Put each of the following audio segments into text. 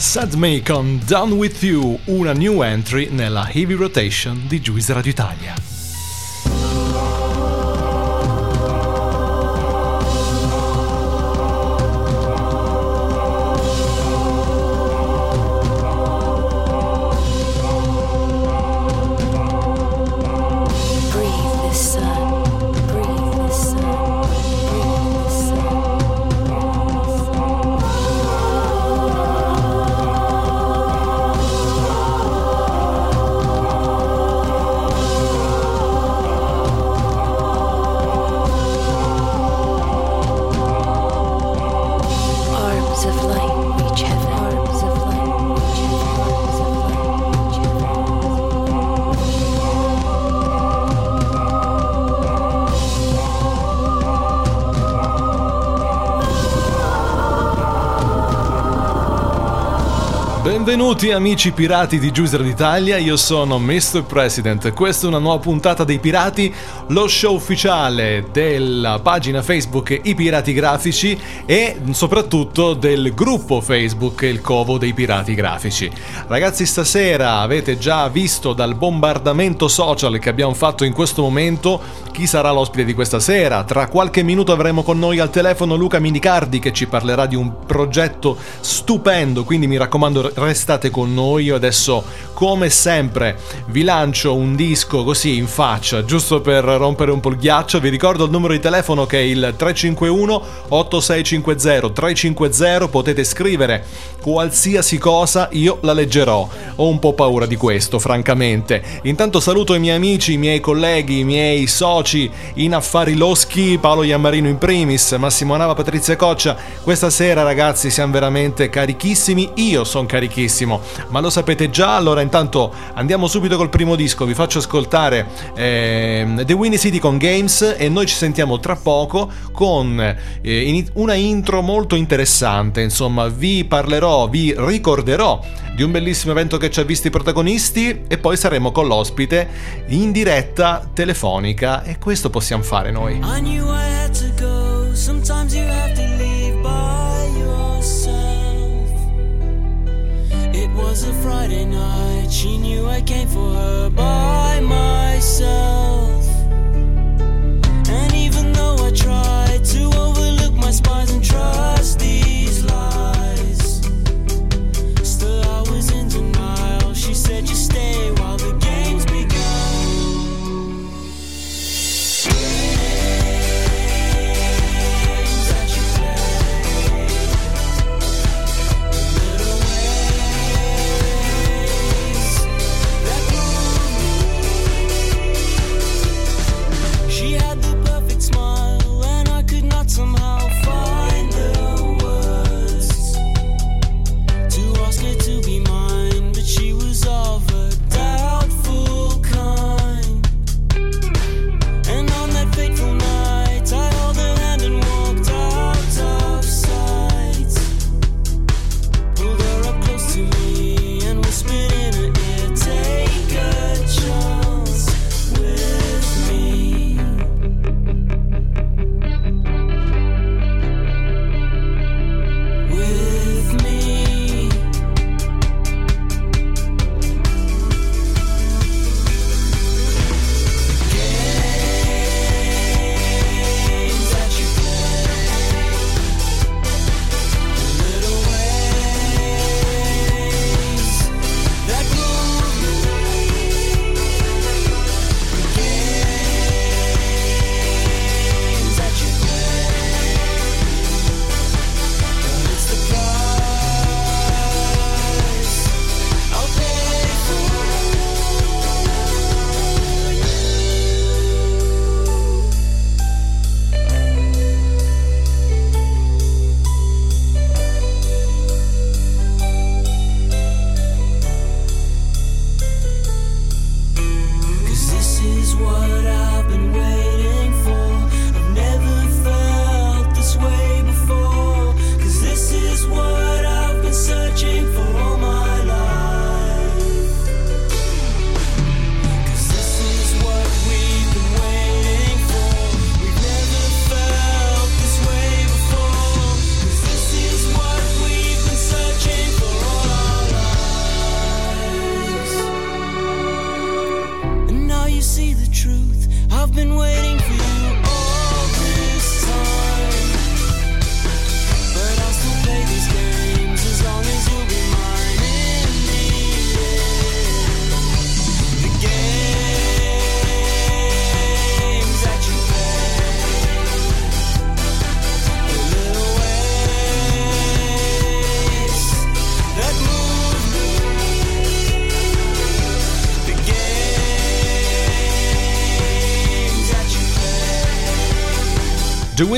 Sadme con Down With You, una new entry nella heavy rotation di Juice Radio Italia. Benvenuti amici pirati di Juicer d'Italia, io sono Mr. President, questa è una nuova puntata dei Pirati, lo show ufficiale della pagina Facebook I Pirati Grafici e soprattutto del gruppo Facebook Il Covo dei Pirati Grafici. Ragazzi stasera avete già visto dal bombardamento social che abbiamo fatto in questo momento chi sarà l'ospite di questa sera, tra qualche minuto avremo con noi al telefono Luca Minicardi che ci parlerà di un progetto stupendo, quindi mi raccomando restate con noi. Io adesso, come sempre, vi lancio un disco così in faccia, giusto per rompere un po' il ghiaccio. Vi ricordo il numero di telefono che è il 351 8650 350. Potete scrivere qualsiasi cosa, io la leggerò. Ho un po' paura di questo, francamente. Intanto saluto i miei amici, i miei colleghi, i miei soci in affari loschi, Paolo Iammarino in primis, Massimo Nava, Patrizia Coccia. Questa sera, ragazzi, siamo veramente carichissimi. Io sono carichissimo, ma lo sapete già. Allora, intanto andiamo subito col primo disco. Vi faccio ascoltare ehm, The Winnie City con Games e noi ci sentiamo tra poco con eh, in- una intro molto interessante. Insomma, vi parlerò, vi ricorderò di un bellissimo evento che ci ha visti i protagonisti e poi saremo con l'ospite in diretta telefonica e questo possiamo fare noi. I knew I had to go. Sometimes you have to was a Friday night. She knew I came for her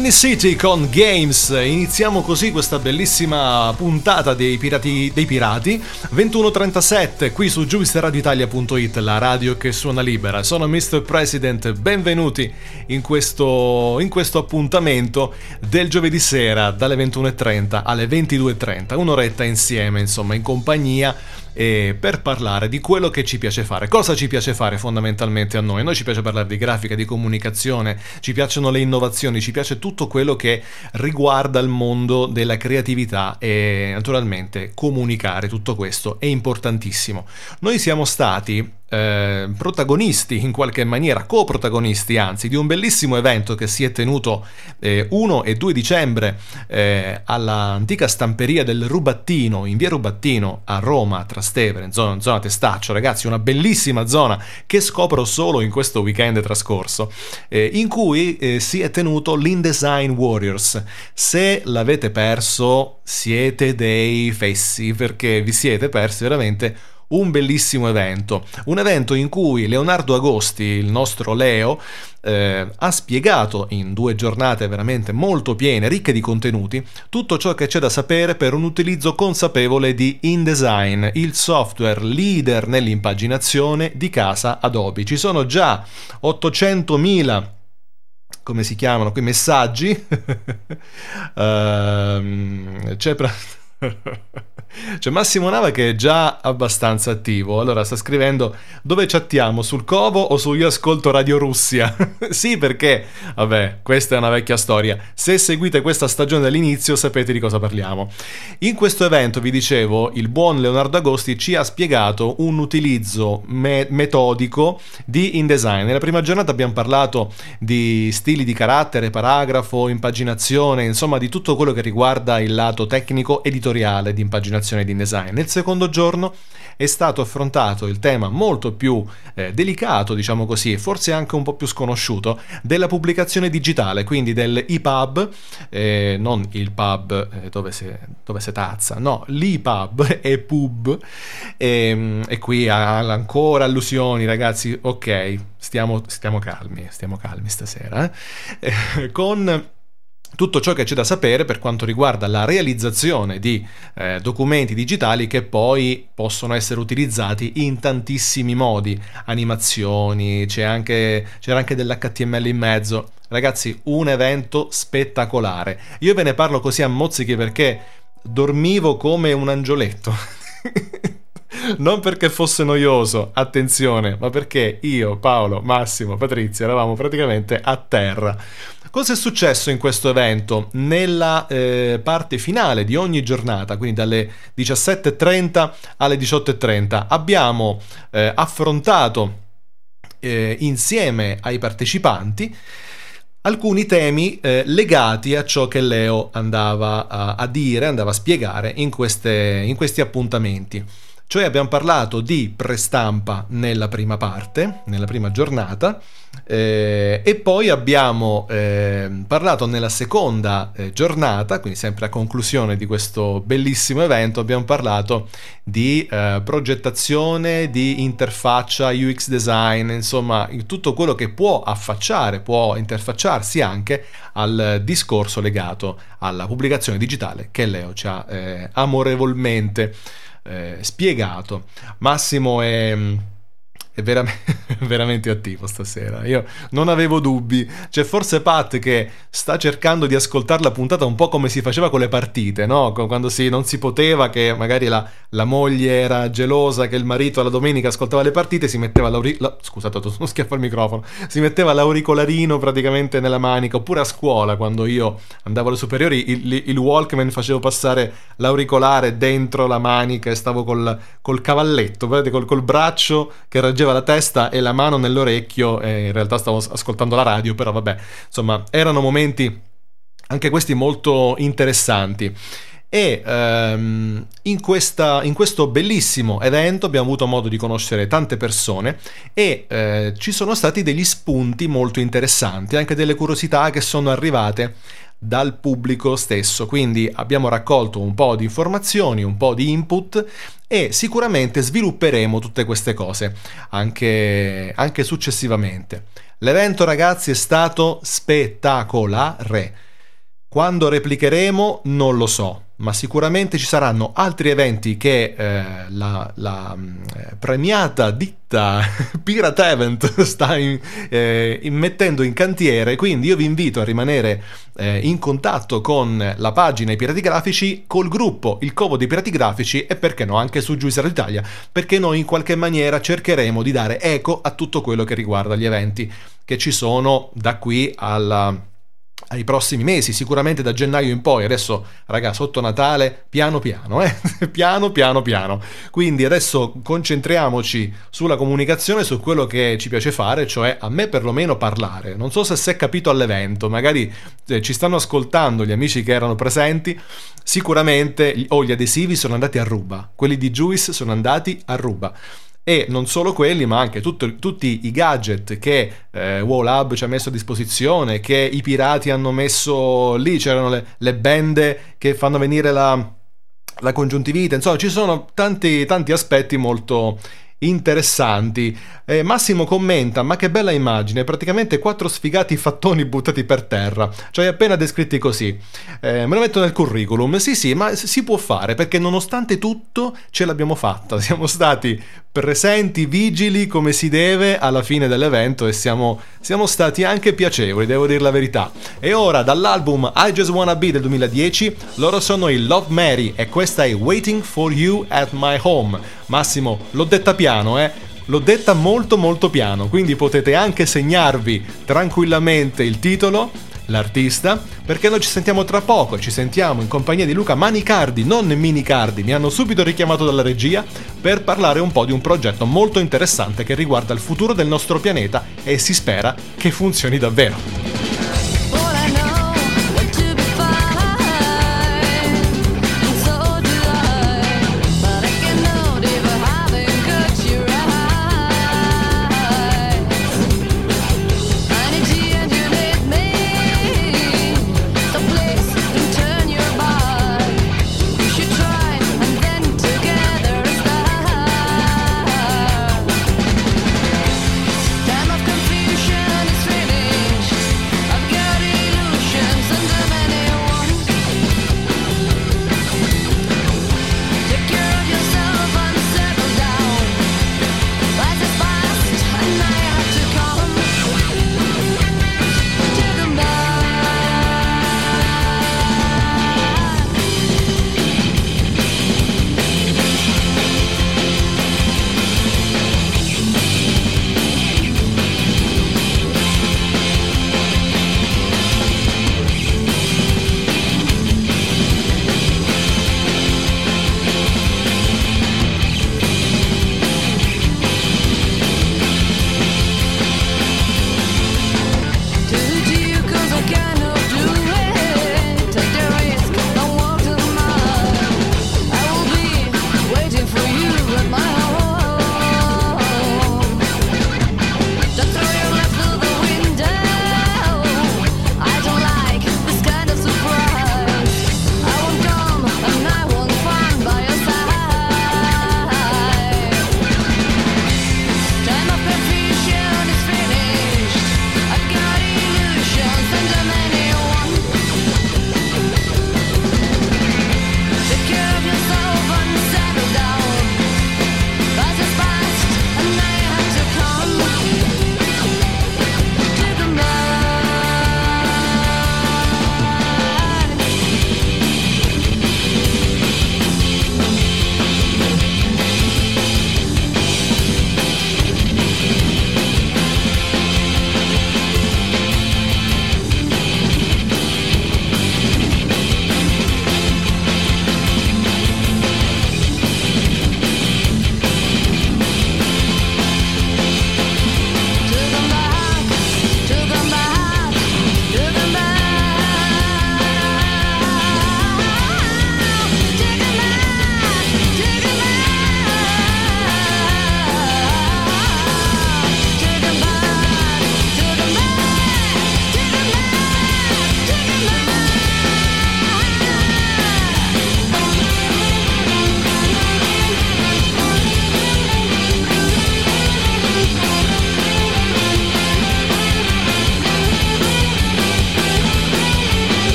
Windy City con Games. Iniziamo così questa bellissima puntata dei Pirati, dei pirati 21.37 qui su giubisteradioitalia.it, la radio che suona libera. Sono Mr. President, benvenuti in questo, in questo appuntamento del giovedì sera dalle 21.30 alle 22.30, un'oretta insieme, insomma, in compagnia e per parlare di quello che ci piace fare. Cosa ci piace fare fondamentalmente a noi? A noi ci piace parlare di grafica, di comunicazione, ci piacciono le innovazioni, ci piace tutto quello che riguarda il mondo della creatività e naturalmente comunicare tutto questo è importantissimo. Noi siamo stati eh, protagonisti in qualche maniera, coprotagonisti anzi, di un bellissimo evento che si è tenuto eh, 1 e 2 dicembre eh, all'antica stamperia del Rubattino, in via Rubattino a Roma, Trastevere, in zona, zona Testaccio, ragazzi, una bellissima zona che scopro solo in questo weekend trascorso, eh, in cui eh, si è tenuto l'InDesign Warriors. Se l'avete perso, siete dei fessi, perché vi siete persi veramente un bellissimo evento, un evento in cui Leonardo Agosti, il nostro Leo, eh, ha spiegato in due giornate veramente molto piene, ricche di contenuti, tutto ciò che c'è da sapere per un utilizzo consapevole di InDesign, il software leader nell'impaginazione di casa Adobe. Ci sono già 800.000 come si chiamano qui messaggi uh, c'è pra- C'è Massimo Nava che è già abbastanza attivo. Allora sta scrivendo dove chattiamo? Sul Covo o su Io Ascolto Radio Russia? sì, perché, vabbè, questa è una vecchia storia. Se seguite questa stagione dall'inizio sapete di cosa parliamo. In questo evento, vi dicevo, il buon Leonardo Agosti ci ha spiegato un utilizzo me- metodico di InDesign. Nella prima giornata abbiamo parlato di stili di carattere, paragrafo, impaginazione, insomma di tutto quello che riguarda il lato tecnico editoriale di impaginazione di InDesign. Nel secondo giorno è stato affrontato il tema molto più eh, delicato, diciamo così, forse anche un po' più sconosciuto, della pubblicazione digitale, quindi dell'EPUB, eh, non il pub eh, dove, si, dove si tazza, no, l'EPUB è pub, e, e qui ancora allusioni, ragazzi, ok, stiamo, stiamo calmi, stiamo calmi stasera, eh. con tutto ciò che c'è da sapere per quanto riguarda la realizzazione di eh, documenti digitali che poi possono essere utilizzati in tantissimi modi, animazioni, anche, c'era anche dell'HTML in mezzo. Ragazzi, un evento spettacolare. Io ve ne parlo così a mozzichi perché dormivo come un angioletto. non perché fosse noioso, attenzione, ma perché io, Paolo, Massimo, Patrizia eravamo praticamente a terra. Cosa è successo in questo evento? Nella eh, parte finale di ogni giornata, quindi dalle 17.30 alle 18.30, abbiamo eh, affrontato eh, insieme ai partecipanti alcuni temi eh, legati a ciò che Leo andava a, a dire, andava a spiegare in, queste, in questi appuntamenti. Cioè abbiamo parlato di prestampa nella prima parte, nella prima giornata, eh, e poi abbiamo eh, parlato nella seconda eh, giornata, quindi sempre a conclusione di questo bellissimo evento, abbiamo parlato di eh, progettazione, di interfaccia, UX design, insomma tutto quello che può affacciare, può interfacciarsi anche al discorso legato alla pubblicazione digitale che Leo ci ha eh, amorevolmente eh, spiegato. Massimo è è veramente, veramente attivo stasera. Io non avevo dubbi. C'è forse Pat che sta cercando di ascoltare la puntata un po' come si faceva con le partite, no? Quando si, non si poteva, che magari la, la, moglie era gelosa, che il marito alla domenica ascoltava le partite, si metteva l'auricolare. Scusate, ho uno schiaffo al microfono. Si metteva l'auricolarino praticamente nella manica. Oppure a scuola, quando io andavo alle superiori, il, il Walkman facevo passare l'auricolare dentro la manica e stavo col, col cavalletto, col, col braccio che reggeva la testa e la mano nell'orecchio e in realtà stavo ascoltando la radio, però vabbè, insomma, erano momenti anche questi molto interessanti. E um, in, questa, in, questo bellissimo evento abbiamo avuto modo di conoscere tante persone e eh, ci sono stati degli spunti molto interessanti, anche delle curiosità che sono arrivate dal pubblico stesso. Quindi abbiamo raccolto un po' di informazioni, un po' di input e sicuramente svilupperemo tutte queste cose anche, anche successivamente. L'evento ragazzi è stato spettacolare. Quando replicheremo non lo so, ma sicuramente ci saranno altri eventi che eh, la, la mh, eh, premiata ditta Pirate Event sta in, eh, in- mettendo in cantiere, quindi io vi invito a rimanere eh, in contatto con la pagina I Pirati Grafici, col gruppo Il Covo dei Pirati Grafici e perché no anche su Juicer Italia, perché noi in qualche maniera cercheremo di dare eco a tutto quello che riguarda gli eventi che ci sono da qui alla ai prossimi mesi, sicuramente da gennaio in poi. Adesso, raga, sotto Natale, piano piano, eh? piano piano piano. Quindi adesso concentriamoci sulla comunicazione, su quello che ci piace fare, cioè a me perlomeno parlare. Non so se si è capito all'evento, magari eh, ci stanno ascoltando gli amici che erano presenti. Sicuramente o gli adesivi sono andati a ruba, quelli di Juice sono andati a ruba. E non solo quelli, ma anche tutto- tutti i gadget che eh, WoW ci ha messo a disposizione, che i pirati hanno messo lì, c'erano le, le bende che fanno venire la, la congiuntivite, insomma ci sono tanti, tanti aspetti molto interessanti. Eh, Massimo commenta, ma che bella immagine, praticamente quattro sfigati fattoni buttati per terra, cioè appena descritti così. Eh, me lo metto nel curriculum, sì sì, ma si può fare perché nonostante tutto ce l'abbiamo fatta, siamo stati presenti, vigili come si deve alla fine dell'evento e siamo, siamo stati anche piacevoli, devo dire la verità. E ora dall'album I Just Wanna Be del 2010, loro sono i Love Mary e questa è Waiting for You at My Home. Massimo, l'ho detta piano, eh? L'ho detta molto molto piano, quindi potete anche segnarvi tranquillamente il titolo, l'artista, perché noi ci sentiamo tra poco ci sentiamo in compagnia di Luca Manicardi, non Minicardi, mi hanno subito richiamato dalla regia per parlare un po' di un progetto molto interessante che riguarda il futuro del nostro pianeta e si spera che funzioni davvero.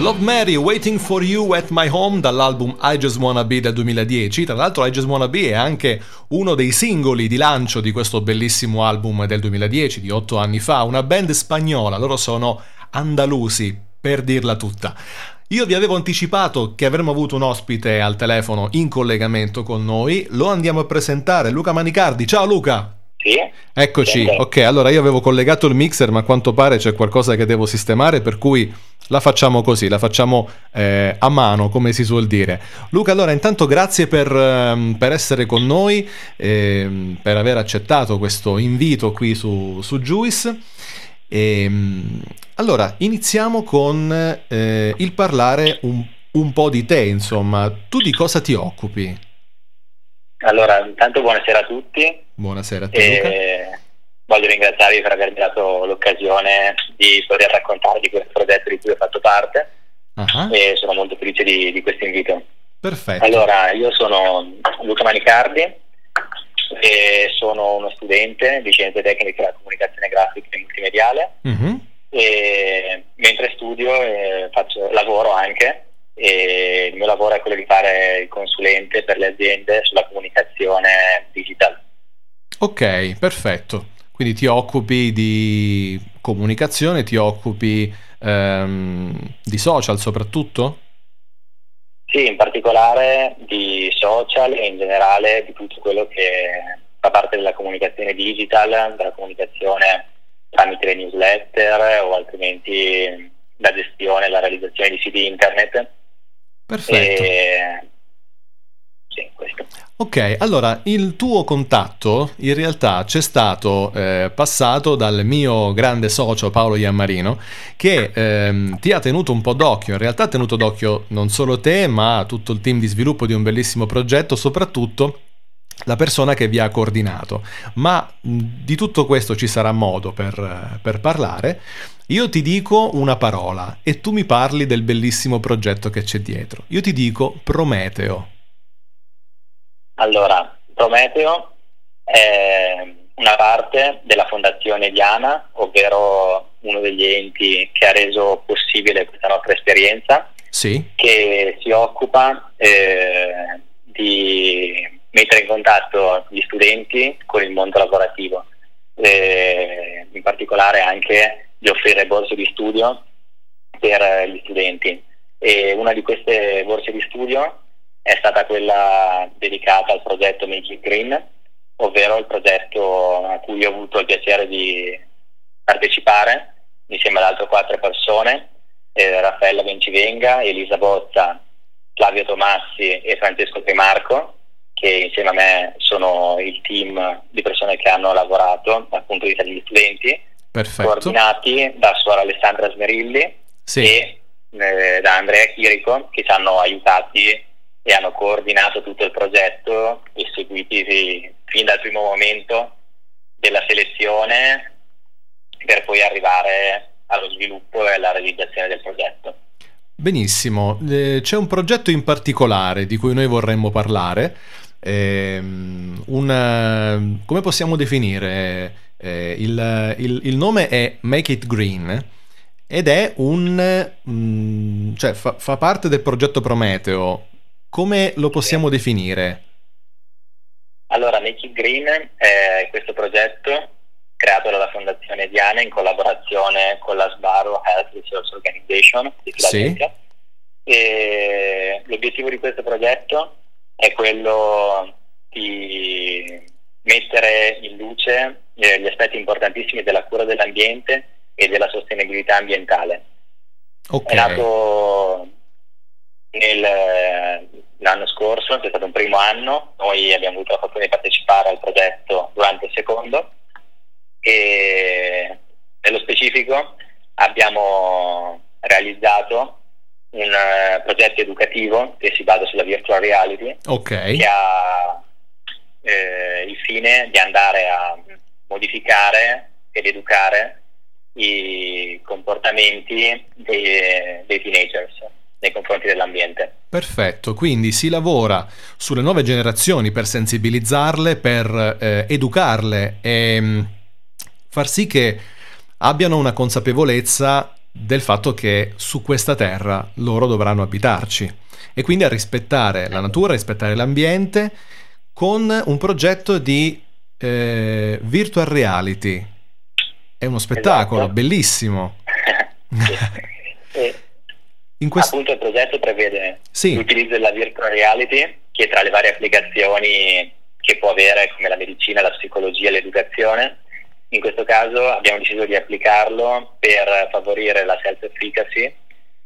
Love Mary, Waiting for You at My Home dall'album I Just Wanna Be del 2010. Tra l'altro I Just Wanna Be è anche uno dei singoli di lancio di questo bellissimo album del 2010, di otto anni fa. Una band spagnola, loro sono andalusi, per dirla tutta. Io vi avevo anticipato che avremmo avuto un ospite al telefono in collegamento con noi, lo andiamo a presentare, Luca Manicardi. Ciao Luca! Sì? Eccoci, Sento. ok, allora io avevo collegato il mixer, ma a quanto pare c'è qualcosa che devo sistemare, per cui la facciamo così, la facciamo eh, a mano, come si suol dire. Luca, allora intanto grazie per, ehm, per essere con noi, ehm, per aver accettato questo invito qui su, su Juice. Ehm, allora, iniziamo con eh, il parlare un, un po' di te, insomma. Tu di cosa ti occupi? Allora, intanto buonasera a tutti Buonasera a te, Luca. e voglio ringraziarvi per avermi dato l'occasione di poter raccontare di questo progetto di cui ho fatto parte Ah, e sono molto felice di, di questo invito. perfetto. Allora, io sono Luca Manicardi e sono uno studente di scienze tecniche della comunicazione grafica e multimediale Mhm. e mentre studio eh, faccio, lavoro anche e il mio lavoro è quello di fare il consulente per le aziende sulla comunicazione digital. Ok, perfetto. Quindi ti occupi di comunicazione, ti occupi ehm, di social soprattutto? Sì, in particolare di social e in generale di tutto quello che fa parte della comunicazione digital, della comunicazione tramite le newsletter o altrimenti la gestione e la realizzazione di siti internet. Perfetto. E... Sì, questo. Ok, allora il tuo contatto in realtà c'è stato eh, passato dal mio grande socio Paolo Iammarino che ehm, ti ha tenuto un po' d'occhio, in realtà ha tenuto d'occhio non solo te ma tutto il team di sviluppo di un bellissimo progetto, soprattutto la persona che vi ha coordinato. Ma di tutto questo ci sarà modo per, per parlare. Io ti dico una parola e tu mi parli del bellissimo progetto che c'è dietro. Io ti dico Prometeo. Allora, Prometeo è una parte della Fondazione Diana, ovvero uno degli enti che ha reso possibile questa nostra esperienza, Sì? che si occupa eh, di mettere in contatto gli studenti con il mondo lavorativo, eh, in particolare anche di offrire borse di studio per gli studenti. E una di queste borse di studio è stata quella dedicata al progetto Make It Green, ovvero il progetto a cui ho avuto il piacere di partecipare insieme ad altre quattro persone, eh, Raffaella Bencivenga, Elisa Bozza, Flavio Tomassi e Francesco Trimarco, che insieme a me sono il team di persone che hanno lavorato dal punto di vista degli studenti, Perfetto. coordinati da suora Alessandra Smerilli Sì. e eh, da Andrea Chirico che ci hanno aiutati e hanno coordinato tutto il progetto e seguiti fi- fin dal primo momento della selezione per poi arrivare allo sviluppo e alla realizzazione del progetto. Benissimo, Eh, c'è un progetto in particolare di cui noi vorremmo parlare. Ehm, un, come possiamo definire? Eh, il, il- il nome è Make It Green ed è un... mm, cioè fa, fa parte del progetto Prometeo. Come lo possiamo definire? Allora, Make It Green è questo progetto creato dalla Fondazione Diana in collaborazione con la Sbaro Health Resource Organization di Filadelfia. E l'obiettivo di questo progetto è quello di mettere in luce eh, gli aspetti importantissimi della cura dell'ambiente e della sostenibilità ambientale. Ok, È nato nel- l'anno scorso, è stato un primo anno, noi abbiamo avuto la fortuna di partecipare al progetto durante il secondo e nello specifico abbiamo realizzato un eh, progetto educativo che si basa sulla virtual reality Ok. che ha eh, il fine di andare a modificare ed educare i comportamenti dei, dei teenagers nei confronti dell'ambiente. Perfetto, quindi si lavora sulle nuove generazioni per sensibilizzarle, per eh, educarle e mh, far sì che abbiano una consapevolezza del fatto che su questa terra loro dovranno abitarci e quindi a rispettare la natura, a rispettare l'ambiente con un progetto di eh, virtual reality. È uno spettacolo Esatto. bellissimo. Sì. In questo... appunto il progetto prevede Sì. l'utilizzo della virtual reality che tra le varie applicazioni che può avere come la medicina, la psicologia e l'educazione, in questo caso abbiamo deciso di applicarlo per favorire la self-efficacy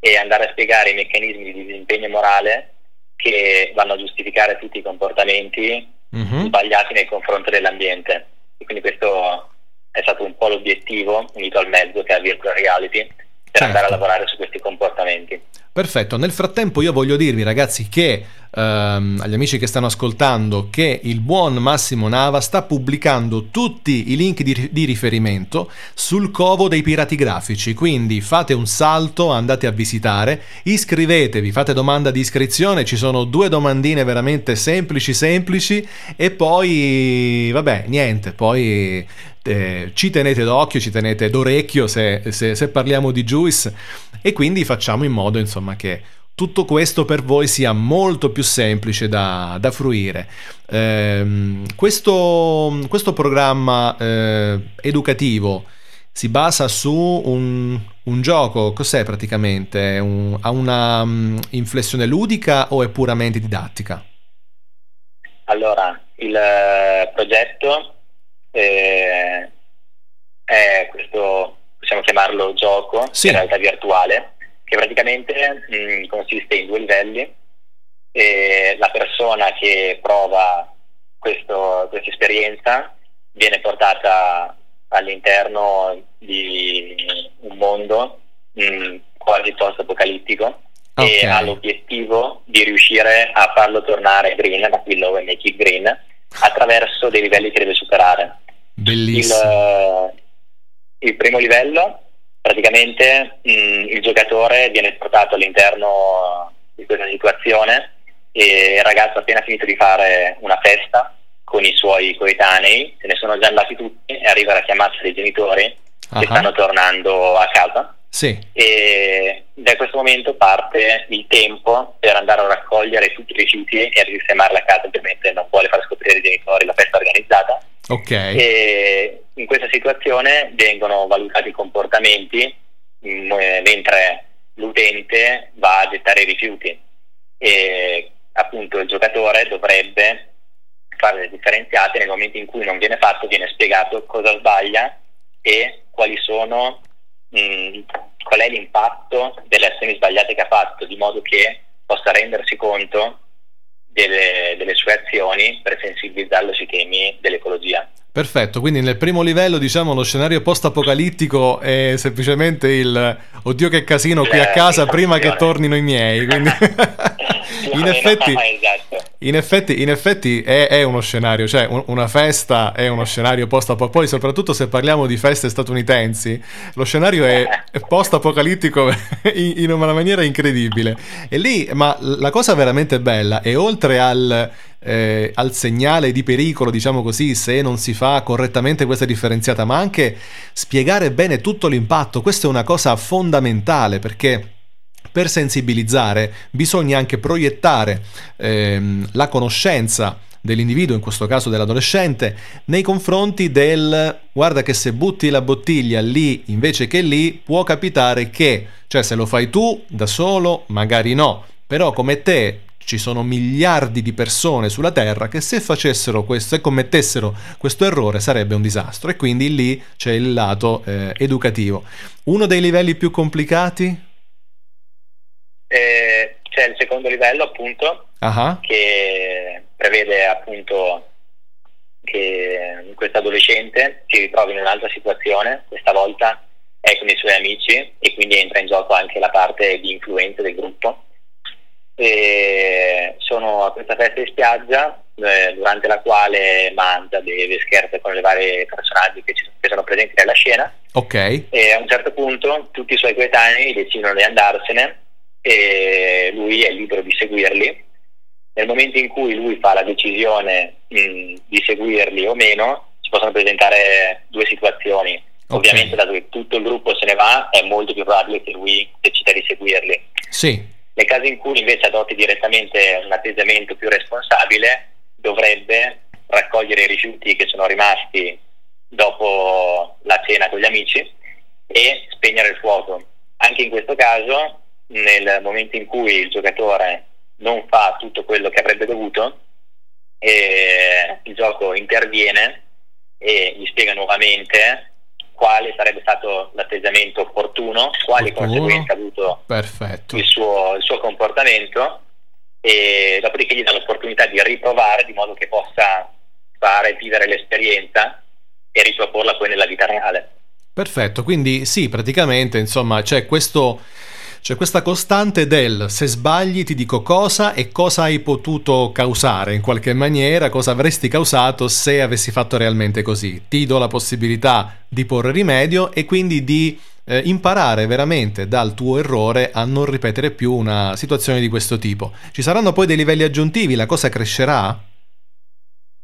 e andare a spiegare i meccanismi di disimpegno morale che vanno a giustificare tutti i comportamenti Mhm. sbagliati nei confronti dell'ambiente. E quindi questo è stato un po' l'obiettivo unito al mezzo che è la virtual reality per Certo. andare a lavorare su questi comportamenti. Perfetto, nel frattempo io voglio dirvi ragazzi che ehm, agli amici che stanno ascoltando che il buon Massimo Nava sta pubblicando tutti i link di, di riferimento sul covo dei pirati grafici, quindi fate un salto, andate a visitare, iscrivetevi, fate domanda di iscrizione, ci sono due domandine veramente semplici semplici e poi vabbè niente, poi eh, ci tenete d'occhio, ci tenete d'orecchio se, se- se parliamo di Juice e quindi facciamo in modo insomma che tutto questo per voi sia molto più semplice da, da fruire. Ehm, questo, questo programma eh, educativo si basa su un, un gioco, cos'è praticamente? Un- ha una mm, inflessione ludica o è puramente didattica? Allora, il eh, progetto eh, è questo, possiamo chiamarlo gioco, Sì. in realtà virtuale, che praticamente mh, consiste in due livelli e la persona che prova questo- questa esperienza viene portata all'interno di un mondo mh, quasi post-apocalittico Ok. e ha l'obiettivo di riuscire a farlo tornare green, da qui Make It Green, attraverso dei livelli che deve superare. Il, Bellissimo. eh, il primo livello, praticamente mh, il giocatore viene portato all'interno di questa situazione e il ragazzo ha appena finito di fare una festa con i suoi coetanei, se ne sono già andati tutti e arriva la chiamata dei genitori Ah. che stanno tornando a casa Sì, e da questo momento parte il tempo per andare a raccogliere tutti i rifiuti e a risistemare la casa, ovviamente non vuole far scoprire ai genitori la festa organizzata ok. e in questa situazione vengono valutati i comportamenti mm, eh, mentre l'utente va a gettare i rifiuti e appunto il giocatore dovrebbe fare le differenziate nel momento in cui non viene fatto viene spiegato cosa sbaglia e sono mh, qual è l'impatto delle azioni sbagliate che ha fatto di modo che possa rendersi conto delle, delle sue azioni per sensibilizzarlo sui temi dell'ecologia. Perfetto, quindi nel primo livello diciamo lo scenario post-apocalittico è semplicemente il oddio che casino qui a Eh, casa prima che tornino i miei, quindi in effetti, esatto. in effetti, in effetti è, è uno scenario, cioè un- una festa è uno scenario post-apocalittico, poi soprattutto se parliamo di feste statunitensi, lo scenario è, è post-apocalittico in, in una maniera incredibile. E lì, ma la cosa veramente bella è oltre al, eh, al segnale di pericolo, diciamo così, se non si fa correttamente questa differenziata, ma anche spiegare bene tutto l'impatto. Questa è una cosa fondamentale perché per sensibilizzare bisogna anche proiettare ehm, la conoscenza dell'individuo, in questo caso dell'adolescente, nei confronti del guarda che se butti la bottiglia lì invece che lì può capitare che, cioè se lo fai tu da solo magari no, però come te ci sono miliardi di persone sulla Terra che se facessero questo e commettessero questo errore sarebbe un disastro e quindi lì c'è il lato eh, educativo. Uno dei livelli più complicati? Eh, c'è il secondo livello appunto Ah, che prevede appunto che questo adolescente si ritrovi in un'altra situazione, questa volta è con i suoi amici e quindi entra in gioco anche la parte di influenza del gruppo. E sono a questa festa in spiaggia eh, durante la quale mangia, beve, scherza con i vari personaggi che, ci- che sono presenti nella scena Ok. e a un certo punto tutti i suoi coetanei decidono di andarsene e lui è libero di seguirli. Nel momento in cui lui fa la decisione mh, di seguirli o meno, si possono presentare due situazioni. Ok. Ovviamente, dato che tutto il gruppo se ne va, è molto più probabile che lui decida di seguirli. Sì, caso in cui invece adotti direttamente un atteggiamento più responsabile, dovrebbe raccogliere i rifiuti che sono rimasti dopo la cena con gli amici e spegnere il fuoco. Anche in questo caso, nel momento in cui il giocatore non fa tutto quello che avrebbe dovuto, eh, il gioco interviene e gli spiega nuovamente quale sarebbe stato l'atteggiamento opportuno, quali Opportuno. conseguenze ha avuto il suo, il suo comportamento e dopodiché gli dà l'opportunità di riprovare di modo che possa fare vivere l'esperienza e riproporla poi nella vita reale. Perfetto, quindi sì, praticamente, insomma, c'è questo c'è questa costante del se sbagli ti dico cosa e cosa hai potuto causare in qualche maniera, cosa avresti causato se avessi fatto realmente così. Ti do la possibilità di porre rimedio e quindi di eh, imparare veramente dal tuo errore a non ripetere più una situazione di questo tipo. Ci saranno poi dei livelli aggiuntivi, la cosa crescerà?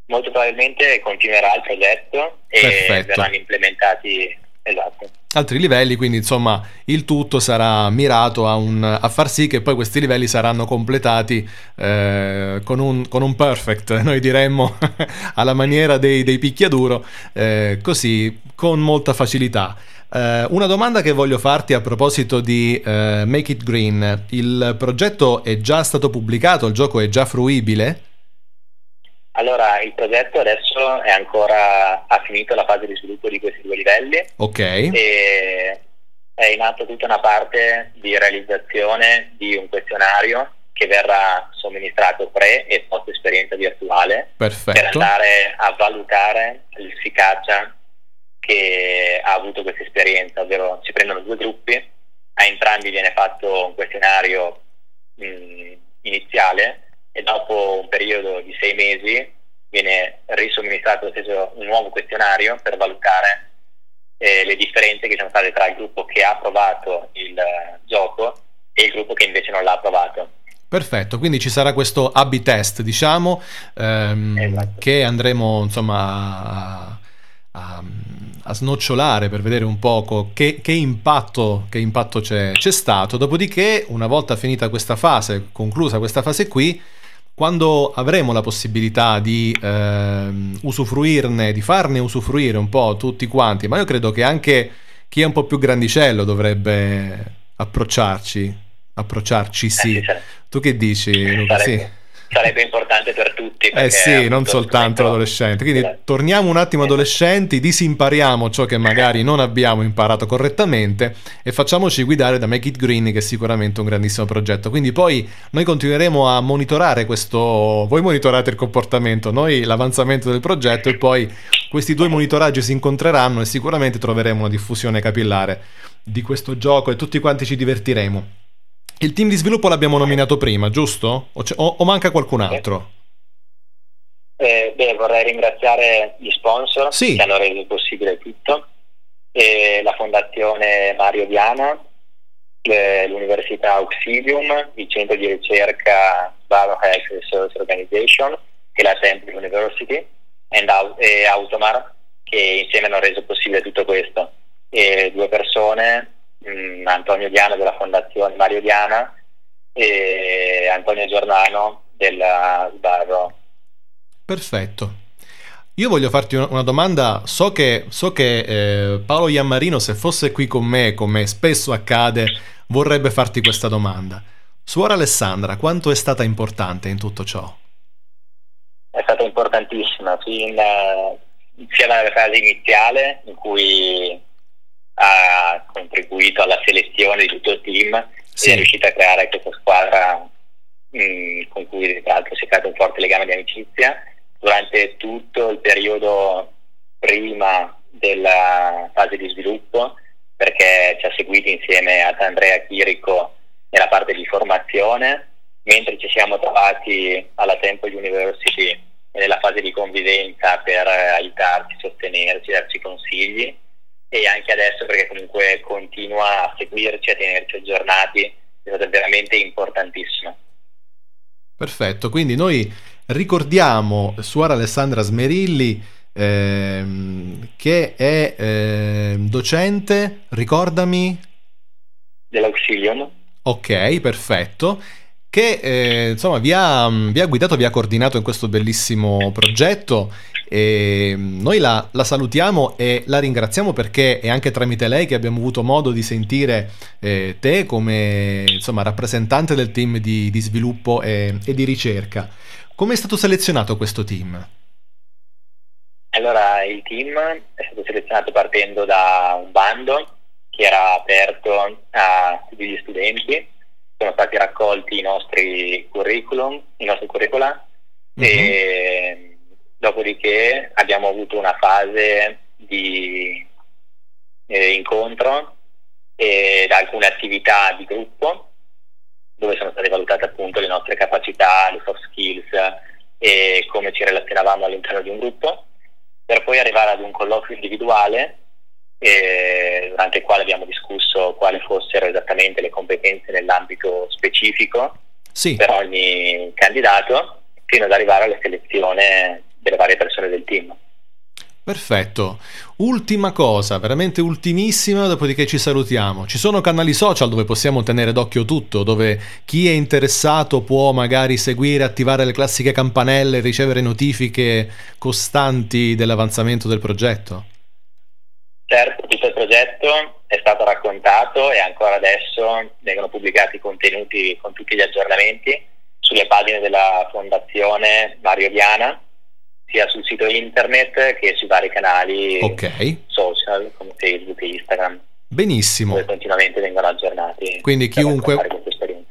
Molto probabilmente continuerà il progetto e Perfetto. verranno implementati esatto. altri livelli, quindi insomma il tutto sarà mirato a, un- a far sì che poi questi livelli saranno completati eh, con, un, con un perfect, noi diremmo alla maniera dei, dei picchiaduro, eh, così con molta facilità. Eh, una domanda che voglio farti a proposito di eh, Make It Green, il progetto è già stato pubblicato, il gioco è già fruibile? Allora, il progetto adesso è ancora ha finito la fase di sviluppo di questi due livelli Ok, e è in atto tutta una parte di realizzazione di un questionario che verrà somministrato pre e post esperienza virtuale per perfetto. andare a valutare l'efficacia che ha avuto questa esperienza, ovvero si prendono due gruppi, a entrambi viene fatto un questionario mh, iniziale e dopo un periodo di sei mesi viene risomministrato stesso un nuovo questionario per valutare eh, le differenze che sono state tra il gruppo che ha approvato il eh, gioco e il gruppo che invece non l'ha approvato. Perfetto, quindi ci sarà questo A-B test, diciamo, ehm, Esatto. che andremo insomma a, a- snocciolare per vedere un poco che, che impatto, che impatto c'è, c'è stato. Dopodiché, una volta finita questa fase, conclusa questa fase qui, quando avremo la possibilità di ehm, usufruirne, di farne usufruire un po' tutti quanti, ma io credo che anche chi è un po' più grandicello dovrebbe approcciarci, approcciarci Eh, sì. sì, sare- Tu che dici, Luca? Sì. Sarebbe, importante per tutti. Eh sì, non soltanto l'adolescente. Quindi Esatto. torniamo un attimo adolescenti, disimpariamo ciò che magari non abbiamo imparato correttamente e facciamoci guidare da Make It Green, che è sicuramente un grandissimo progetto. Quindi poi noi continueremo a monitorare questo. Voi monitorate il comportamento, noi l'avanzamento del progetto e poi questi due monitoraggi si incontreranno e sicuramente troveremo una diffusione capillare di questo gioco e tutti quanti ci divertiremo. Il team di sviluppo l'abbiamo nominato prima, giusto? O, o- o manca qualcun altro? Eh, beh, vorrei ringraziare gli sponsor Sì. che hanno reso possibile tutto, e la Fondazione Mario Diana, eh, l'Università Auxilium, il centro di ricerca Health Research Organization e la Temple University and e Automar che insieme hanno reso possibile tutto questo. E due persone, mh, Antonio Diana della Fondazione Mario Diana e Antonio Giordano della Sbarro. Perfetto. Io voglio farti una, domanda. So che, so che eh, Paolo Iammarino, se fosse qui con me, come spesso accade, vorrebbe farti questa domanda. Suora Alessandra, quanto è stata importante in tutto ciò? è stata importantissima fin, eh, sia nella fase iniziale in cui ha contribuito alla selezione di tutto il team Sì. e è riuscita a creare questa squadra mh, con cui tra l'altro si è creato un forte legame di amicizia durante tutto il periodo prima della fase di sviluppo perché ci ha seguiti insieme ad Andrea Chirico nella parte di formazione, mentre ci siamo trovati alla Temple University nella fase di convivenza per eh, aiutarci, sostenerci, darci consigli e anche adesso perché comunque continua a seguirci, a tenerci aggiornati, è stato veramente importantissimo. Perfetto, quindi noi ricordiamo Suora Alessandra Smerilli ehm, che è ehm, docente, ricordami, Dell'Auxilium, ok, perfetto, che eh, insomma vi ha, vi ha guidato, vi ha coordinato in questo bellissimo progetto e noi la, la salutiamo e la ringraziamo perché è anche tramite lei che abbiamo avuto modo di sentire eh, te come insomma, rappresentante del team di, di sviluppo e, e di ricerca. Come è stato selezionato questo team? Allora, il team è stato selezionato partendo da un bando che era aperto a tutti gli studenti, sono stati raccolti i nostri curriculum, i nostri curricula e dopodiché abbiamo avuto una fase di eh, incontro ed alcune attività di gruppo dove sono state valutate appunto le nostre capacità, le soft skills e come ci relazionavamo all'interno di un gruppo per poi arrivare ad un colloquio individuale eh, durante il quale abbiamo discusso quali fossero esattamente le competenze nell'ambito specifico Sì, per ogni candidato fino ad arrivare alla selezione delle varie persone del team. perfetto. Ultima cosa, veramente ultimissima, dopodiché ci salutiamo. Ci sono canali social dove possiamo tenere d'occhio tutto, dove chi è interessato può magari seguire, attivare le classiche campanelle, ricevere notifiche costanti dell'avanzamento del progetto. Certo, tutto il progetto è stato raccontato e ancora adesso vengono pubblicati i contenuti con tutti gli aggiornamenti sulle pagine della Fondazione Mario Diana, sia sul sito internet che sui vari canali Ok, social come Facebook e Instagram, benissimo. dove continuamente vengono aggiornati. Quindi chiunque-.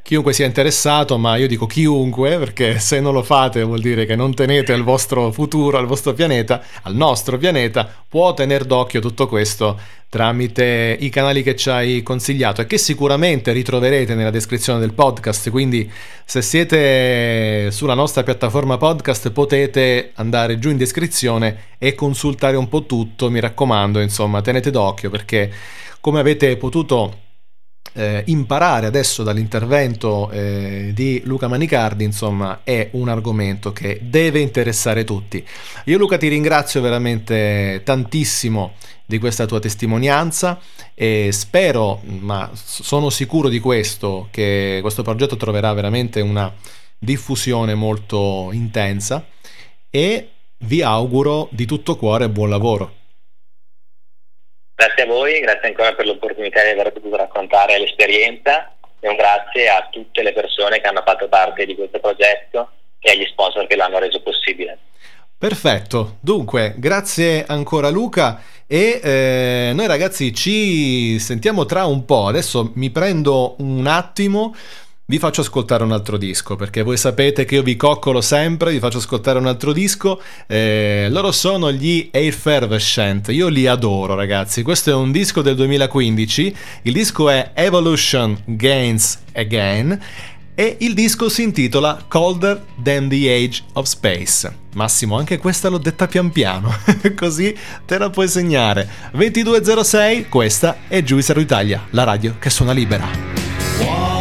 Chiunque sia interessato, ma io dico chiunque, perché se non lo fate vuol dire che non tenete al vostro futuro, al vostro pianeta, al nostro pianeta, può tener d'occhio tutto questo tramite i canali che ci hai consigliato e che sicuramente ritroverete nella descrizione del podcast. Quindi se siete sulla nostra piattaforma podcast potete andare giù in descrizione e consultare un po' tutto, mi raccomando, insomma, tenete d'occhio perché come avete potuto eh, imparare adesso dall'intervento eh, di Luca Manicardi, insomma, è un argomento che deve interessare tutti. Io Luca ti ringrazio veramente tantissimo di questa tua testimonianza e spero, ma sono sicuro di questo, che questo progetto troverà veramente una diffusione molto intensa e vi auguro di tutto cuore buon lavoro. Grazie a voi, grazie ancora per l'opportunità di aver potuto raccontare l'esperienza e un grazie a tutte le persone che hanno fatto parte di questo progetto e agli sponsor che l'hanno reso possibile. Perfetto, dunque grazie ancora Luca. E eh, noi ragazzi ci sentiamo tra un po', adesso mi prendo un attimo, vi faccio ascoltare un altro disco perché voi sapete che io vi coccolo sempre, vi faccio ascoltare un altro disco, eh, loro sono gli Effervescent, io li adoro ragazzi, questo è un disco del 2015, il disco è Evolution Gains Again e il disco si intitola Colder Than the Age of Space. Massimo, anche questa l'ho detta pian piano, così te la puoi segnare. 2206, questa è Giuisero Italia, la radio che suona libera. Walls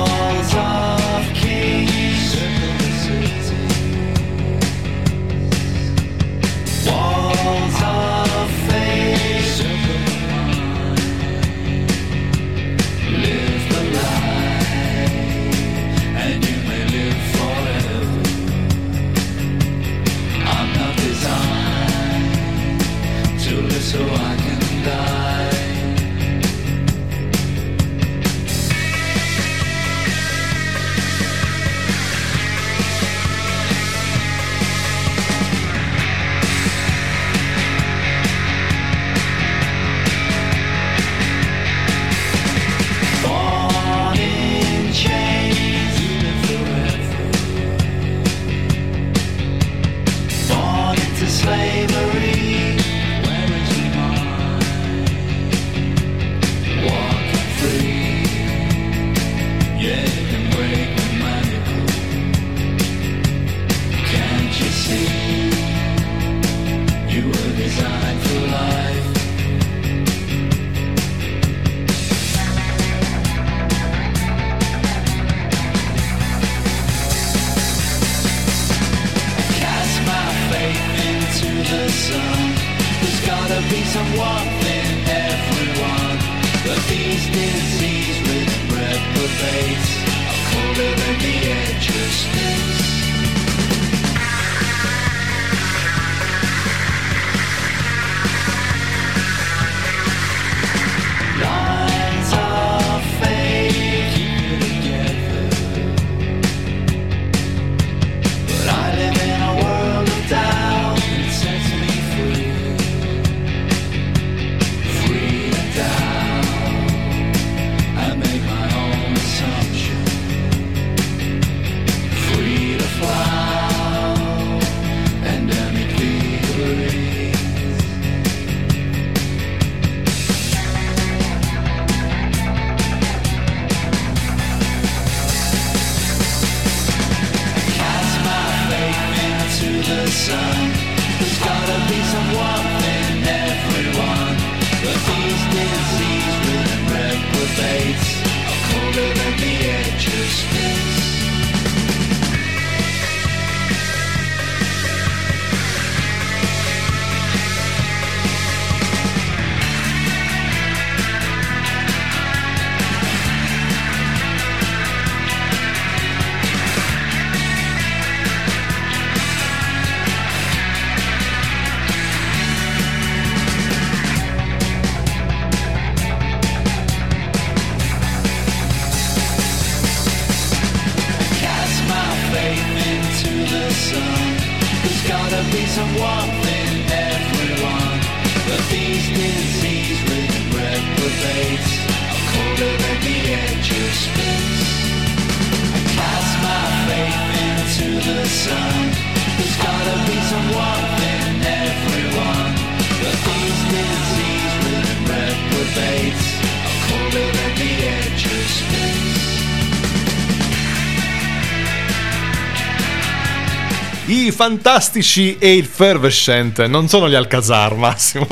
fantastici e il Fervescent non sono gli Alcazar, Massimo.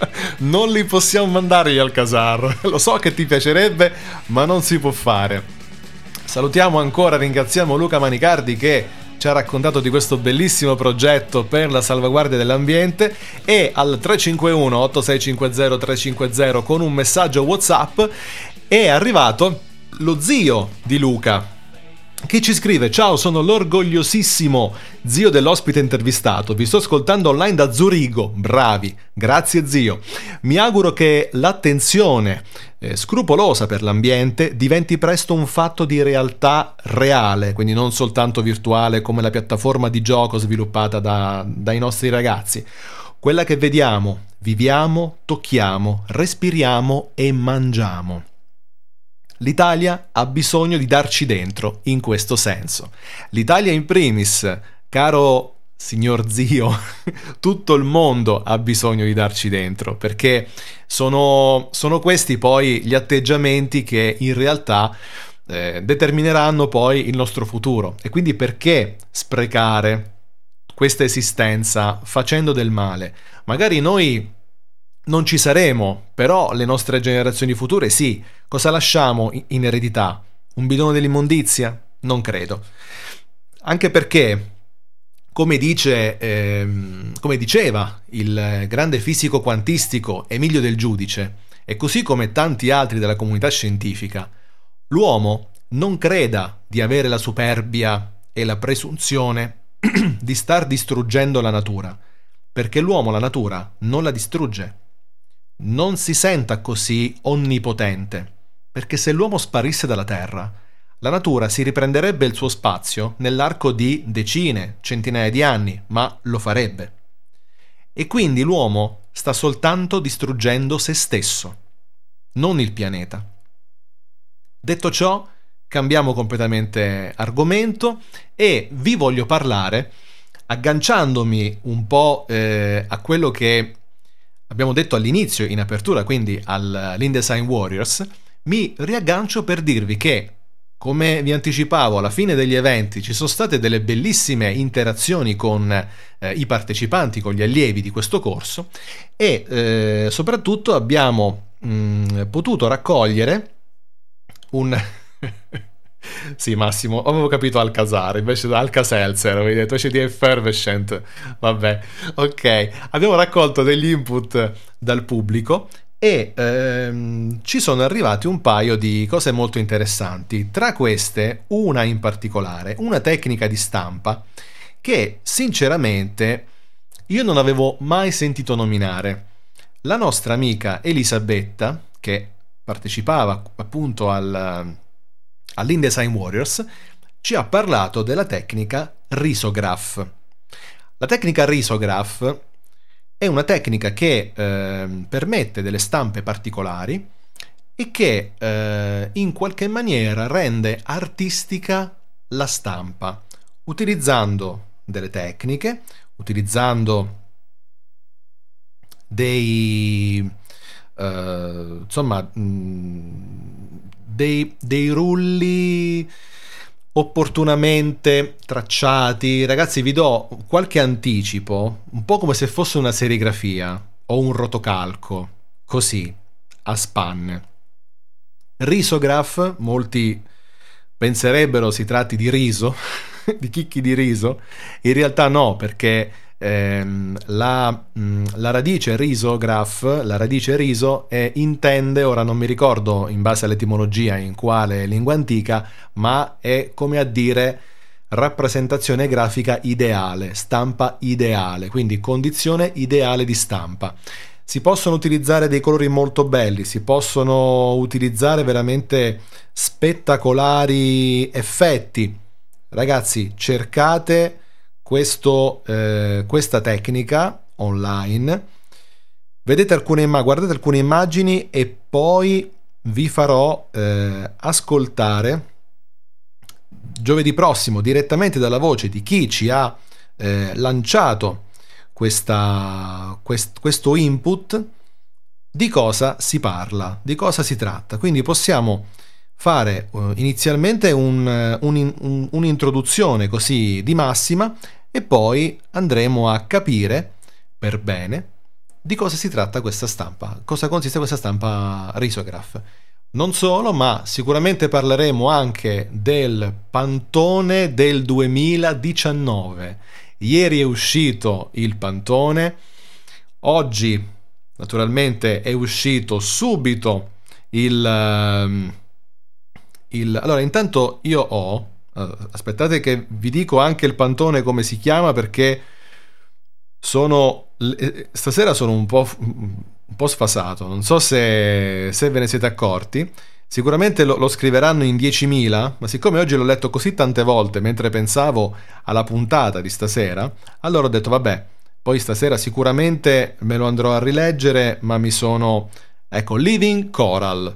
non li possiamo mandare gli Alcazar. Lo so che ti piacerebbe, ma non si può fare. Salutiamo ancora, ringraziamo Luca Manicardi che ci ha raccontato di questo bellissimo progetto per la salvaguardia dell'ambiente e al 351 8650 350 con un messaggio WhatsApp è arrivato lo zio di Luca che ci scrive Ciao, sono l'orgogliosissimo zio dell'ospite intervistato. Vi sto ascoltando online da Zurigo. Bravi, grazie zio. Mi auguro che l'attenzione eh, scrupolosa per l'ambiente diventi presto un fatto di realtà reale, quindi non soltanto virtuale come la piattaforma di gioco sviluppata da- dai nostri ragazzi. Quella che vediamo, viviamo, tocchiamo, respiriamo e mangiamo. L'Italia ha bisogno di darci dentro in questo senso. L'Italia in primis, caro signor zio, tutto il mondo ha bisogno di darci dentro perché sono, sono questi poi gli atteggiamenti che in realtà eh, determineranno poi il nostro futuro. E quindi perché sprecare questa esistenza facendo del male? Magari noi non ci saremo, però le nostre generazioni future sì. Cosa lasciamo in- eredità? Un bidone dell'immondizia? Non credo. Anche perché, come, dice, ehm, come diceva il grande fisico quantistico Emilio Del Giudice, e così come tanti altri della comunità scientifica, l'uomo non creda di avere la superbia e la presunzione di star distruggendo la natura, perché l'uomo la natura non la distrugge. Non si senta così onnipotente, perché se l'uomo sparisse dalla Terra, la natura si riprenderebbe il suo spazio nell'arco di decine, centinaia di anni, ma lo farebbe. E quindi l'uomo sta soltanto distruggendo se stesso, non il pianeta. Detto ciò, cambiamo completamente argomento e vi voglio parlare, agganciandomi un po' eh, a quello che abbiamo detto all'inizio, in apertura, quindi all'InDesign Warriors, mi riaggancio per dirvi che, come vi anticipavo, alla fine degli eventi ci sono state delle bellissime interazioni con eh, i partecipanti, con gli allievi di questo corso e eh, soprattutto abbiamo mh, potuto raccogliere un... Sì, Massimo, avevo capito Alcazar, invece da Alka-Seltzer, avevi detto invece di Effervescent. Vabbè, ok. Abbiamo raccolto degli input dal pubblico e ehm, ci sono arrivati un paio di cose molto interessanti. Tra queste, una in particolare, una tecnica di stampa che sinceramente io non avevo mai sentito nominare. La nostra amica Elisabetta, che partecipava appunto al, all'InDesign Warriors, ci ha parlato della tecnica Risograph. La tecnica Risograph è una tecnica che eh, permette delle stampe particolari e che eh, in qualche maniera rende artistica la stampa, utilizzando delle tecniche, utilizzando dei eh, insomma mh, dei, dei rulli opportunamente tracciati. Ragazzi, vi do qualche anticipo, un po' come se fosse una serigrafia o un rotocalco, così, a spanne. Risograph, molti penserebbero si tratti di riso, di chicchi di riso, in realtà no, perché ehm, la, mh, la radice risograph, la radice riso, è, intende, ora non mi ricordo in base all'etimologia in quale lingua antica, ma è come a dire rappresentazione grafica ideale, stampa ideale, quindi condizione ideale di stampa. Si possono utilizzare dei colori molto belli, si possono utilizzare veramente spettacolari effetti. Ragazzi, cercate questo, eh, questa tecnica online, vedete alcune guardate alcune immagini e poi vi farò eh, ascoltare giovedì prossimo direttamente dalla voce di chi ci ha eh, lanciato questa, quest, questo input di cosa si parla, di cosa si tratta. Quindi possiamo fare uh, inizialmente un, un, un, un'introduzione così di massima e poi andremo a capire per bene di cosa si tratta questa stampa, cosa consiste questa stampa risograph. Non solo, ma sicuramente parleremo anche del Pantone del 2019. Ieri è uscito il Pantone, oggi naturalmente è uscito subito il... ehm, il allora, intanto io ho aspettate che vi dico anche il pantone come si chiama perché sono eh, stasera sono un po', un po sfasato, non so se, se, ve ne siete accorti. Sicuramente lo, lo, scriveranno in 10.000, ma siccome oggi l'ho letto così tante volte mentre pensavo alla puntata di stasera, allora ho detto vabbè, poi stasera sicuramente me lo andrò a rileggere, ma mi sono... Ecco, Living Coral.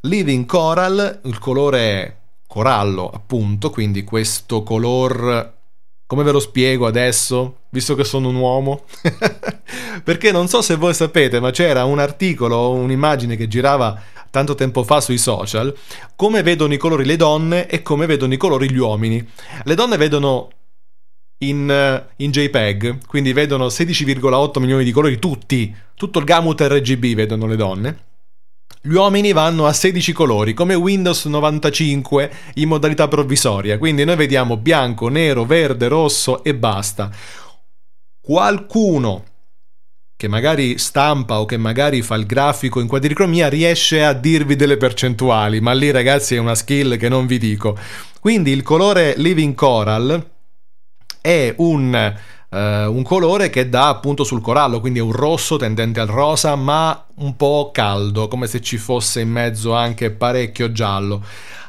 Living Coral, il colore corallo, appunto, quindi questo color come ve lo spiego adesso, visto che sono un uomo? Perché non so se voi sapete, ma c'era un articolo, un'immagine che girava tanto tempo fa sui social, come vedono i colori le donne e come vedono i colori gli uomini. Le donne vedono in, in JPEG, quindi vedono 16,8 milioni di colori tutti, tutto il gamut RGB vedono le donne gli uomini vanno a 16 colori, come Windows 95 in modalità provvisoria, quindi noi vediamo bianco, nero, verde, rosso e basta. Qualcuno che magari stampa o che magari fa il grafico in quadricromia riesce a dirvi delle percentuali, ma lì ragazzi è una skill che non vi dico. Quindi il colore Living Coral è un eh, un colore che dà appunto sul corallo, quindi è un rosso tendente al rosa, ma un po' caldo, come se ci fosse in mezzo anche parecchio giallo.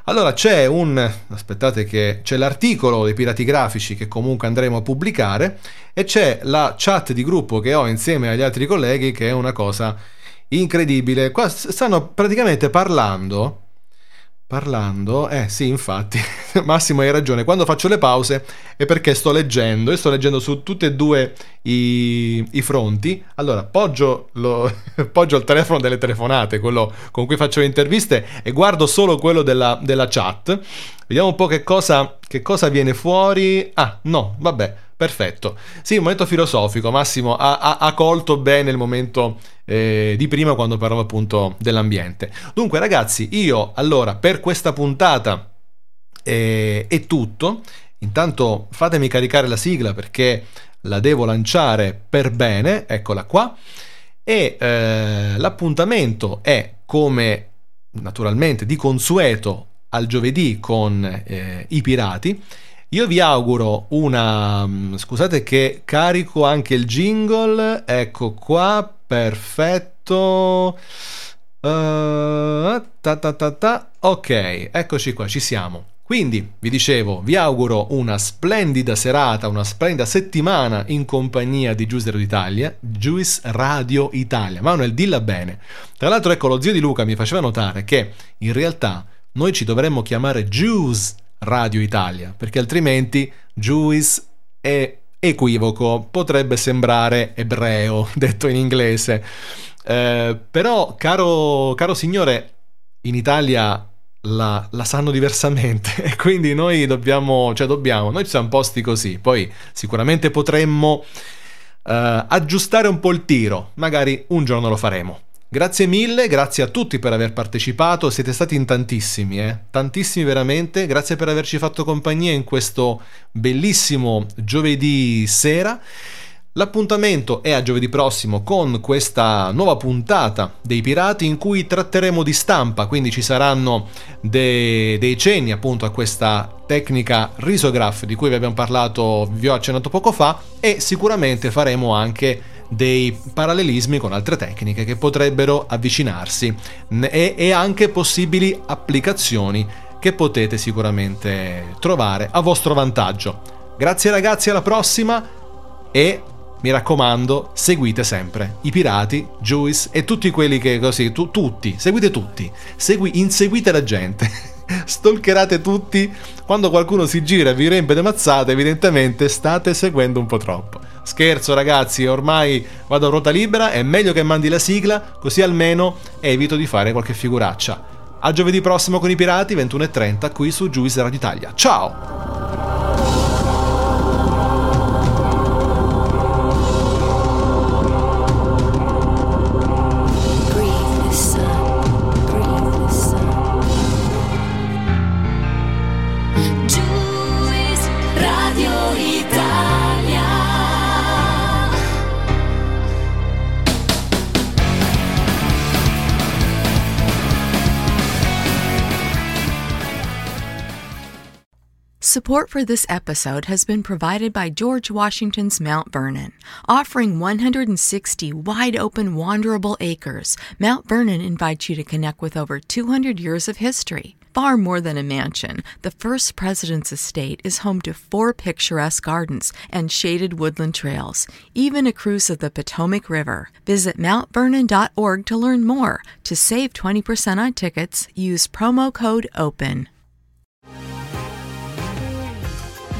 Allora c'è un aspettate che c'è l'articolo dei pirati grafici che comunque andremo a pubblicare e c'è la chat di gruppo che ho insieme agli altri colleghi che è una cosa incredibile. Qua stanno praticamente parlando Parlando, eh sì, infatti, Massimo hai ragione, quando faccio le pause è perché sto leggendo e sto leggendo su tutti e due i, i fronti. Allora, poggio, lo, poggio, il telefono delle telefonate, quello con cui faccio le interviste, e guardo solo quello della, della chat. Vediamo un po' che cosa, che cosa viene fuori. Ah, no, vabbè, perfetto. Sì, un momento filosofico, Massimo ha, ha, ha colto bene il momento eh, di prima quando parlavo appunto dell'ambiente. Dunque ragazzi, io allora per questa puntata eh, è tutto. Intanto fatemi caricare la sigla perché la devo lanciare per bene, eccola qua. E eh, l'appuntamento è come naturalmente di consueto al giovedì con eh, i pirati. Io vi auguro una... mm, Scusate che carico anche il jingle. Ecco qua, perfetto. Eh, ta ta ta ta. Ok, eccoci qua, ci siamo. Quindi, vi dicevo, vi auguro una splendida serata, una splendida settimana in compagnia di Juice Radio Italia, Juice Radio Italia. Manuel, dilla bene. Tra l'altro, ecco, lo zio di Luca mi faceva notare che in realtà noi ci dovremmo chiamare Juice Radio Italia, perché altrimenti Juice è equivoco, potrebbe sembrare ebreo, detto in inglese. Eh, però, caro, caro signore, in Italia la, la sanno diversamente e quindi noi dobbiamo, cioè dobbiamo, noi ci siamo posti così, poi sicuramente potremmo eh, aggiustare un po' il tiro, magari un giorno lo faremo. Grazie mille, grazie a tutti per aver partecipato, siete stati in tantissimi, eh? tantissimi veramente, grazie per averci fatto compagnia in questo bellissimo giovedì sera. L'appuntamento è a giovedì prossimo con questa nuova puntata dei Pirati in cui tratteremo di stampa, quindi ci saranno de- dei cenni appunto a questa tecnica risograph di cui vi abbiamo parlato, vi ho accennato poco fa e sicuramente faremo anche dei parallelismi con altre tecniche che potrebbero avvicinarsi e, e anche possibili applicazioni che potete sicuramente trovare a vostro vantaggio. Grazie ragazzi, alla prossima e mi raccomando, seguite sempre i pirati, Juice e tutti quelli che così, tu- tutti, seguite tutti, Segui, inseguite la gente, stalkerate tutti, quando qualcuno si gira e vi riempie le mazzate, evidentemente state seguendo un po' troppo. Scherzo ragazzi, ormai vado a ruota libera, è meglio che mandi la sigla, così almeno evito di fare qualche figuraccia. A giovedì prossimo con i pirati, 21.30 qui su Juice Radio Italia. Ciao! Support for this episode has been provided by George Washington's Mount Vernon. Offering 160 wide open, wanderable acres, Mount Vernon invites you to connect with over 200 years of history. Far more than a mansion, the first president's estate is home to four picturesque gardens and shaded woodland trails, even a cruise of the Potomac River. Visit mountvernon.org to learn more. To save 20% on tickets, use promo code OPEN.